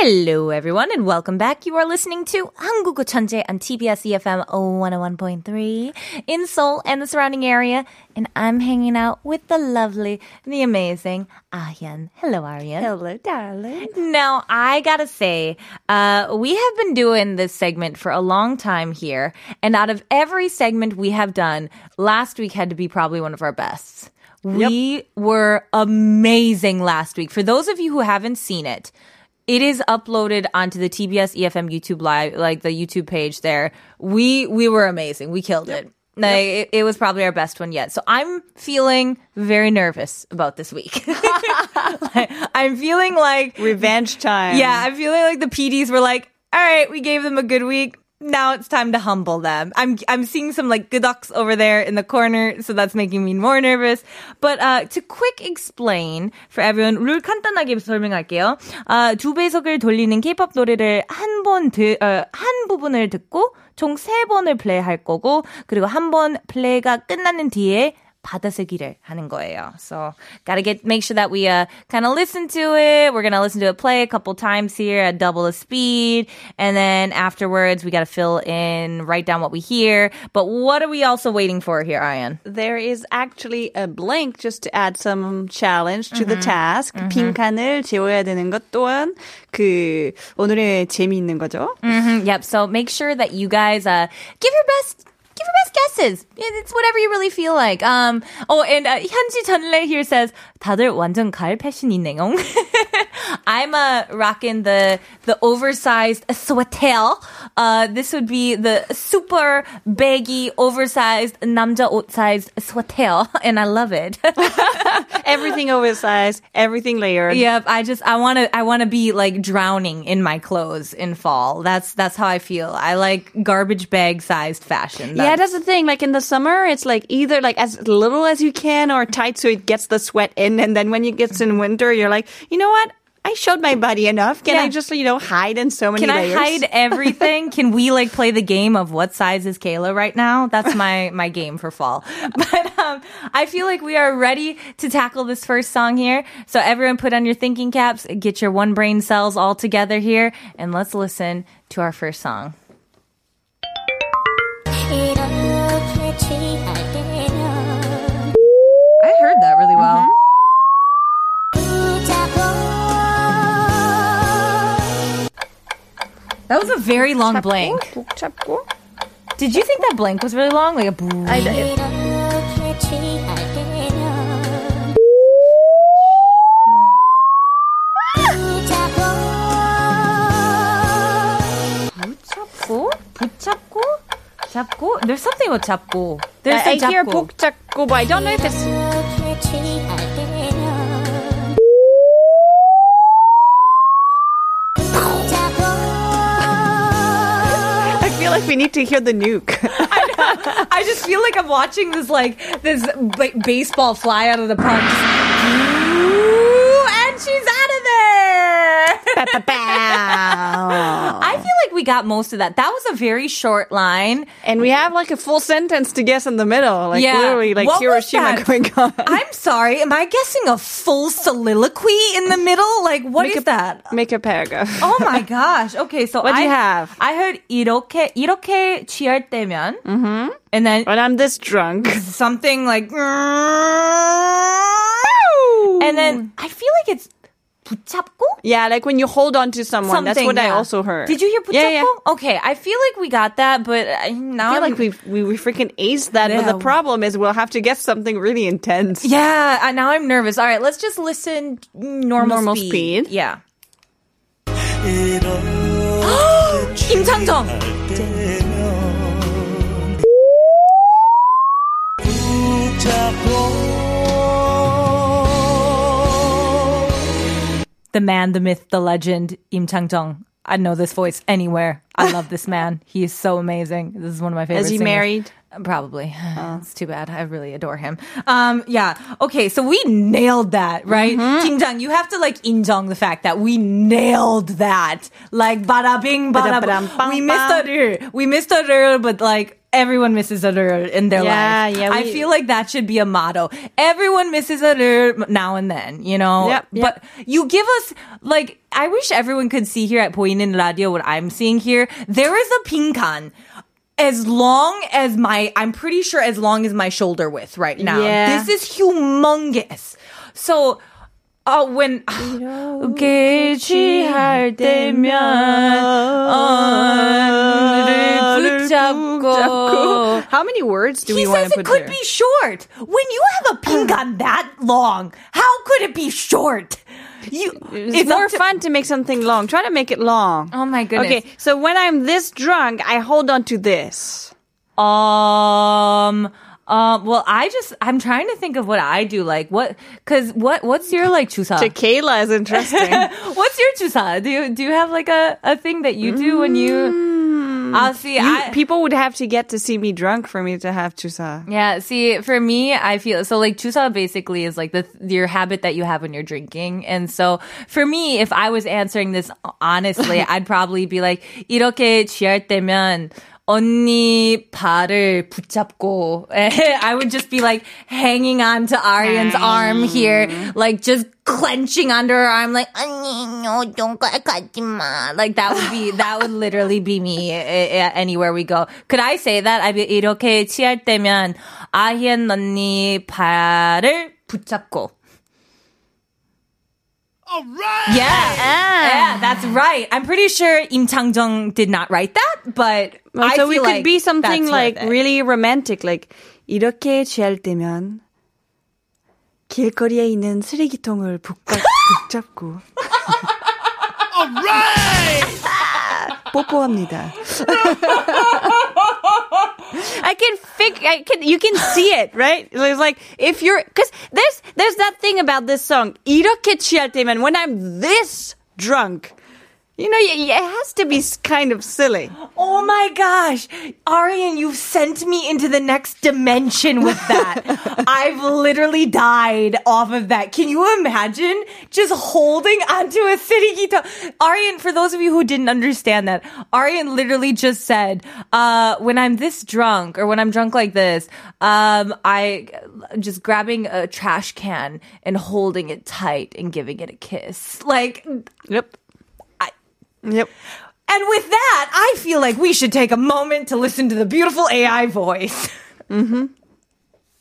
Hello, everyone, and welcome back. You are listening to 한국어 천재 on TBS EFM 101.3 in Seoul and the surrounding area. And I'm hanging out with the lovely, the amazing Aryan. Hello, Aryan. Hello, darling. Now, I gotta say, uh, we have been doing this segment for a long time here. And out of every segment we have done, last week had to be probably one of our bests. We were amazing last week. For those of you who haven't seen it, it is uploaded onto the TBS EFM YouTube live, like the YouTube page there. We, we were amazing. We killed it. Like, it, it was probably our best one yet. So I'm feeling very nervous about this week. Like, I'm feeling like Revenge time. yeah, I'm feeling like the PDs were like, all right, we gave them a good week. Now it's time to humble them. I'm I'm seeing some like good ducks over there in the corner, so that's making me more nervous. But uh, to quick explain for everyone, 룰 간단하게 설명할게요. 아, 두 배속을 돌리는 K-pop 노래를 한번 어, 한 부분을 듣고 총 세 번을 플레이할 거고 그리고 한 번 플레이가 끝나는 뒤에 받아쓰기를 하는 거예요. So gotta get make sure that we uh kind of listen to it. We're gonna listen to it play a couple times here at double the speed, and then afterwards we gotta fill in, write down what we hear. But what are we also waiting for here, Ian? There is actually a blank just to add some challenge to the task. 빈칸을 채워야 되는 것 또한 그 오늘의 재미있는 거죠. Mm, Yep. So make sure that you guys uh give your best. Give your best guesses. Yeah, It's whatever you really feel like. Um. Oh, and uh, 현지 전래 here says 다들 완전 가을 패션이네요. I'm uh, rocking the the oversized sweater. Uh, this would be the super baggy, oversized 남자 옷 sized sweater, and I love it. Everything oversized, everything layered. Yep, I just I want to I want to be like drowning in my clothes in fall. That's that's how I feel. I like garbage bag sized fashion. Yeah, that's the thing. Like in the summer, it's like either like as little as you can or tight so it gets the sweat in. And then when it gets in winter, you're like, you know what? I showed my body enough. Can Yeah. I just, you know, hide in so many Can I hide everything? Can we like play the game of what size is Kayla right now? That's my my game for fall. But um, I feel like we are ready to tackle this first song here. So everyone, put on your thinking caps, get your one brain cells all together here, and let's listen to our first song. That was a very long blank. 복 잡고. Did you think that blank was really long? Like a. boo- 이렇게 취할 때면 붙잡고 붙잡고 잡고 there's something about 잡고 there's I, I some hear 잡고 복 잡고, but I don't know if it's. like we need to hear the nuke. I just feel like I'm watching this like this ba- baseball fly out of the park just- and she's out of there I feel like we got most of that that was a very short line and we have like a full sentence to guess in the middle. Like Yeah. literally like What was Hiroshima that? going on. I'm sorry am I guessing a full soliloquy in the middle like what is Make a- that Make a paragraph. Oh my gosh. Okay, so What'd I you have? I heard 이렇게 이렇게 취할 때면 mm-hmm. and then When I'm this drunk. something like and then I feel like it's 붙잡고? Yeah, like when you hold on to someone. Something, that's what yeah. I also heard. Did you hear 붙잡고? Yeah, yeah. Okay, I feel like we got that, but now I feel I'm, like we we freaking aced that. Yeah. But the problem is we'll have to get something really intense. Yeah, uh, now I'm nervous. All right, let's just listen normal, normal speed. speed. Yeah. 임창정. The man, the myth, the legend, Im Chang-jung. I know this voice anywhere. I love this man. He is so amazing. This is one of my favorite Is he singers. married? Probably. It's too bad. I really adore him. Um, yeah. Okay. So we nailed that, right? Kim you have to like injong the fact that we nailed that. Like, bada bing, bada We missed a bang. We missed a r, but like, Everyone misses a r in their Yeah, life. yeah, I we- feel like that should be a motto. Everyone misses a r now and then, you know? Yep, yep. But you give us, like, I wish everyone could see here at 보이는 Radio what I'm seeing here. There is a pinkan as long as my, I'm pretty sure as long as my shoulder width right now. Yeah. This is humongous. So, uh, when, 이렇게 취할 때면, 언니를 붙 잡고. How many words do He we want says to it could be short. When you have a pingan that long, how could it be short? You, It's, more to- fun to make something long. Try to make it long. Oh my goodness. Okay, so when I'm this drunk, I hold on to this. Um. Um. Well, I just I'm trying to think of what I do. Like what? Because what? What's your like chusa? Tequila is interesting. what's your chusa? Do you do you have like a a thing that you do when you? I'll see. Mm. You- I, people would have to get to see me drunk for me to have chusa. Yeah, see, for me, I feel so like chusa basically is like the your habit that you have when you're drinking, and so for me, if I was answering this honestly, I'd probably be like 이렇게 취할 때면 언니 발을 붙잡고 I would just be like hanging on to Aryan's arm here, like just clenching under her arm, like 언니 no don't 가지 마. Like that would be that would literally be me eh, eh, anywhere we go. Could I say that? I'd be 이렇게 취할 때면 아현 언니 발을 붙잡고. All right. Yeah. Yeah, that's right. I'm pretty sure Im Chang-jung did not write that, but Well, I so we feel could like be something that's like worth it. really romantic, like 이렇게 취할 때면 길거리에 있는 쓰레기통을 붙잡, 붙잡고. 뽀뽀합니다. I can fig. I can. You can see it, right? It's like if you're, because there's there's that thing about this song. 이렇게 취할 때면 when I'm this drunk, you know, it has to be kind of silly. Oh my gosh. Arian, you've sent me into the next dimension with that. I've literally died off of that. Can you imagine just holding onto a city guitar? Arian, for those of you who didn't understand that, Arian literally just said, uh, when I'm this drunk or when I'm drunk like this, um, I just grabbing a trash can and holding it tight and giving it a kiss. Like, Yep. I, Yep. and with that, I feel like we should take a moment to listen to the beautiful AI voice.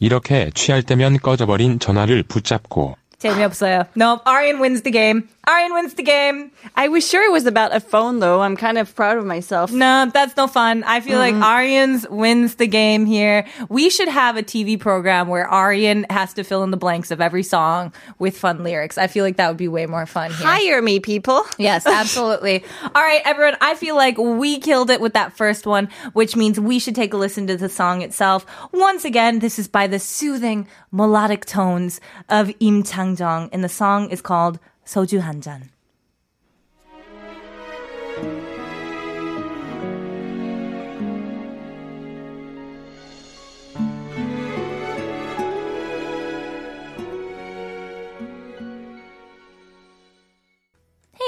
이렇게 취할 때면 꺼져버린 전화를 붙잡고 재미없어요. Nope. Arian wins the game. Arian wins the game. I was sure it was about a phone, though. I'm kind of proud of myself. No, that's no fun. I feel like Arian's wins the game here. We should have a TV program where Arian has to fill in the blanks of every song with fun lyrics. I feel like that would be way more fun here. Hire me, people. Yes, absolutely. All right, everyone. I feel like we killed it with that first one, which means we should take a listen to the song itself. Once again, this is by the soothing melodic tones of Im Chang-jung, and the song is called 소주 한 잔.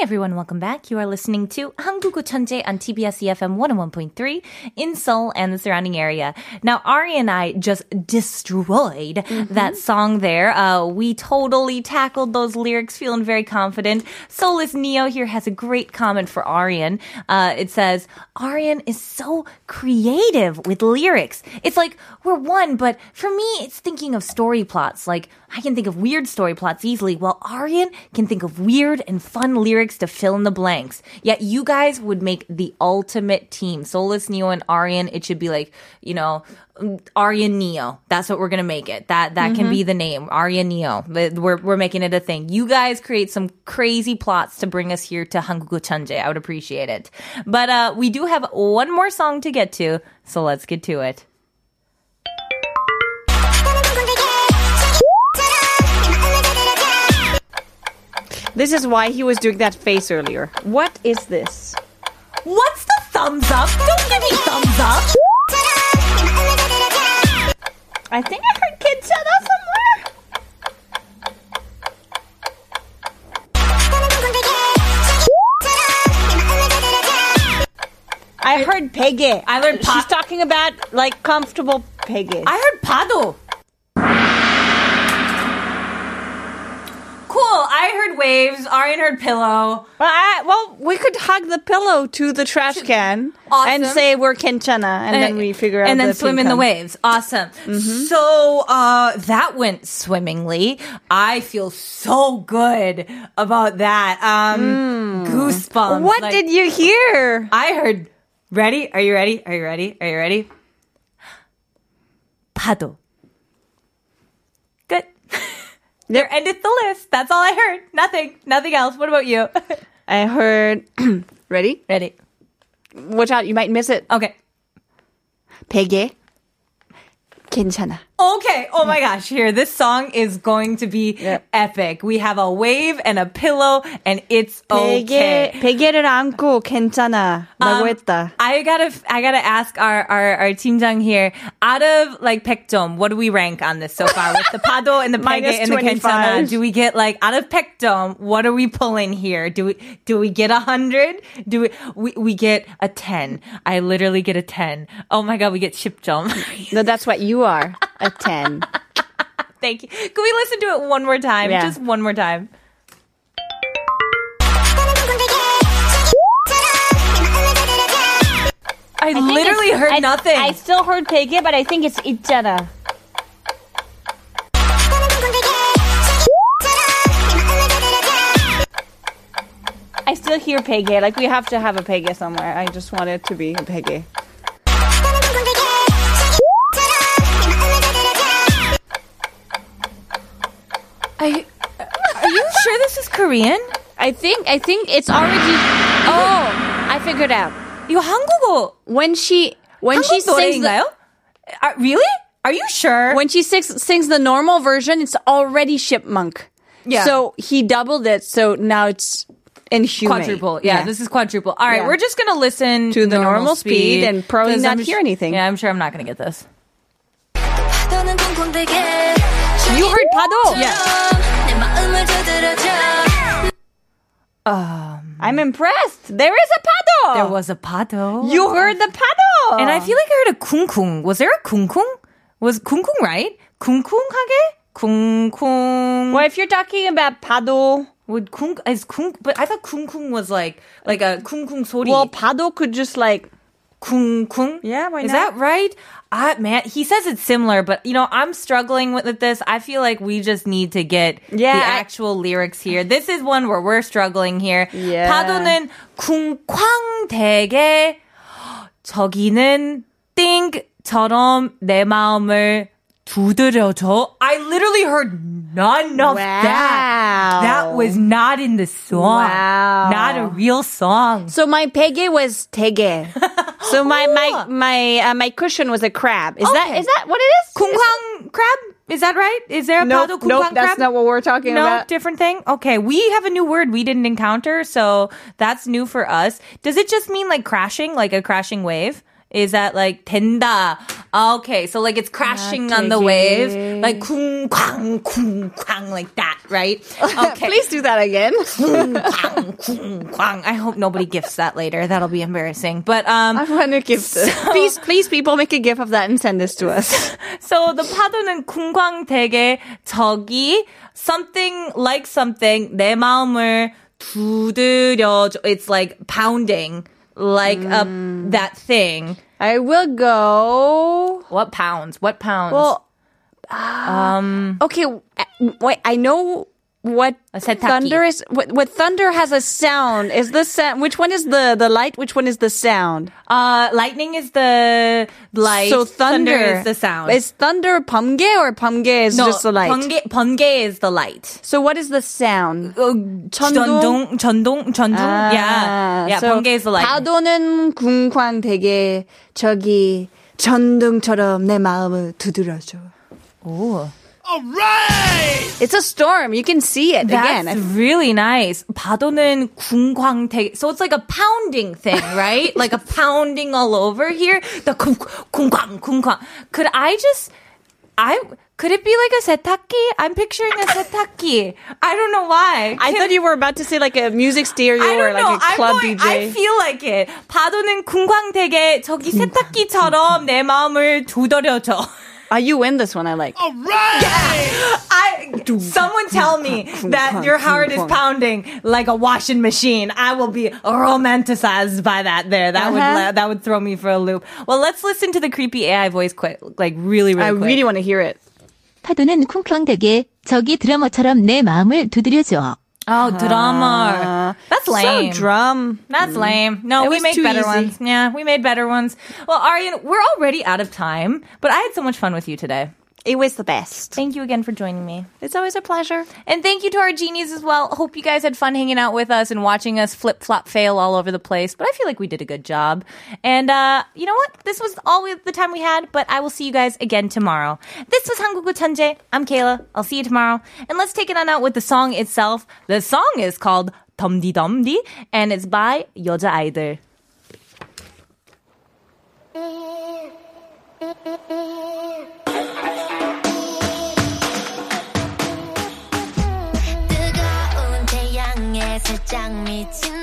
everyone, welcome back. You are listening to Hangugo Chanje on TBS EFM 101.3 in Seoul and the surrounding area. Now, Ari and I just destroyed mm-hmm. that song there. Uh, we totally tackled those lyrics, feeling very confident. Soulless Neo here has a great comment for Arian. Uh, it says, Arian is so creative with lyrics. It's like we're one, but for me, it's thinking of story plots. Like, I can think of weird story plots easily, while Arian can think of weird and fun lyrics to fill in the blanks. Yet you guys would make the ultimate team. Solus, Neo, and Arian. It should be like, you know, Arian Neo. That's what we're gonna make it. That that can be the name. Arian Neo. We're we're making it a thing. You guys create some crazy plots to bring us here to Hangugo Chanje. I would appreciate it. But uh, we do have one more song to get to, so let's get to it. This is why he was doing that face earlier. What is this? What's the thumbs up? Don't give me thumbs up. I think I heard kids say that somewhere. I heard Peggy. I heard pa- she's talking about like comfortable Peggy. I heard Pado. Waves. Arian heard pillow. Well, I, well, we could hug the pillow to the trash can and say we're Kenchana, and, then we figure out and then the swim in the waves. Awesome. So uh, that went swimmingly. I feel so good about that. Um, Goosebumps. What Like, did you hear? I heard? Ready? Are you ready? Are you ready? Are you ready? 파도. Good. there ended the list. That's all I heard. Nothing. Nothing else. What about you? I heard. ready? ready. Watch out, you might miss it. Okay. 베개. 괜찮아. Okay. Oh my gosh. Here, this song is going to be Yeah. epic. We have a wave and a pillow, and it's 베개, okay. 베개를 안고 괜찮아. 라고 Um, 했다. I gotta, I gotta ask our, our, our 팀장 here. Out of like 100점, what do we rank on this so far? With the pado and the Minus pege and the 25. 괜찮아, do we get like out of 100점? What are we pulling here? Do we, do we get a hundred? Do we, we, we get a 10. I literally get a 10. Oh my god, we get 10점. No, that's what you are. a 10. Thank you. Can we listen to it one more time? Yeah. Just one more time. I, I literally heard I, nothing. I still heard take it, but I think it's itjara. I still hear Peggy. Like we have to have a Peggy somewhere. I just want it to be a Peggy. I, are you sure this is Korean? I think I think it's already. Oh, I figured out. 이거 한국어 When she when she 한국 sings the, 노래인가요? Uh, really? Are you sure? when she sings sings the normal version, it's already chipmunk. Yeah. So he doubled it. So now it's in human. quadruple. Yeah, this is quadruple. All right, Yeah. we're just gonna listen To the normal speed and probably 'cause not I'm hear sh- anything. Yeah, I'm sure I'm not gonna get this. You heard 파도? Yeah. I'm impressed. There is a 파도. There was a pato. You heard the 파도. And I feel like I heard a 쿵쿵. Was there a 쿵쿵? Was 쿵쿵 right? 쿵쿵하게? 쿵쿵. Well, if you're talking about 파도, Would 쿵 is 쿵? But I thought 쿵쿵 was like like a 쿵쿵 소리. well, 파도 could just like 쿵쿵. Yeah, why Is not? that right? I man, he says it's similar, but you know, I'm struggling with this. I feel like we just need to get Yeah, the I- actual lyrics here. This is one where we're struggling here. Yeah. 파도는 쿵쾅 되게 저기는 띵처럼 내 마음을 두드려줘. I literally heard none of that. Wow. That was not in the song. Wow. Not a real song. So my pege was tege. So my my my uh, my cushion was a crab. Is that Okay. is that what it is? Kungkwang crab? Is that right? Is there a Nope, pado nope, kungkwang that's not what we're talking about? no, about. different thing. Okay, we have a new word we didn't encounter, so that's new for us. Does it just mean like crashing, like a crashing wave? Is that like 된다? Okay, so like it's crashing on the 되게. wave, like 쿵쾅 쿵쾅 like that, right? Okay. Please do that again. 쿵쾅 쿵쾅. I hope nobody gifts that later. That'll be embarrassing. But um, I want to give this. Please, please, people, make a gif of that and send this to us. So the 파도는 쿵쾅대게 저기 something like something 내 마음을 두드려줘. It's like pounding like uh, that thing. I will go. What pounds? What pounds? Well, um. Okay, wait. I know what settaki. thunder is. What, what thunder has a sound. Is the sound? Which one is the the light? Which one is the sound? uh, lightning is the light. so thunder, is the sound. Is thunder 번개 or 번개 is no, just the light? 번개, 번개 is the light. So what is the sound? 전동, 전동, 전동. yeah, yeah. Ah, so 번개 is the light. 파도는 쿵쾅대게 저기 전등처럼 내 마음을 두드려줘. Ooh. It's a storm. You can see it That's again. really nice. 파도는 쿵쾅대. So it's like a pounding thing, right? like a pounding all over here. The 쿵, 쿵쾅, 쿵쾅. Could I just I could it be like a setaki? I'm picturing a setaki. I don't know why. I thought you were about to say like a music stereo I or don't like know. a club I'm going, DJ. I feel like it. 파도는 궁광되게 저기 세탁기처럼 내 마음을 두드려줘. Ah, you win this one. I like. I someone tell me that your heart is pounding like a washing machine. I will be romanticized by that. There, that would Uh-huh. that would throw me for a loop. Well, let's listen to the creepy AI voice quick, like really, really I quick. really want to hear it. 파도는 쿵쾅대게 저기 드러머처럼 내 마음을 두드려줘. oh, ah. drama. That's lame. So drum. That's mm. lame. No, It we made better easy. ones. Yeah, we made better ones. Well, Aryan, we're already out of time, but I had so much fun with you today. It was the best. Thank you again for joining me. It's always a pleasure. And thank you to our genies as well. Hope you guys had fun hanging out with us and watching us flip flop fail all over the place. But I feel like we did a good job. And uh, you know what? This was all we, the time we had, but I will see you guys again tomorrow. This was Hangugu Tanje. I'm Kayla. I'll see you tomorrow. And let's take it on out with the song itself. The song is called Dumdi Dumdi, and it's by Yoja Idol. 一天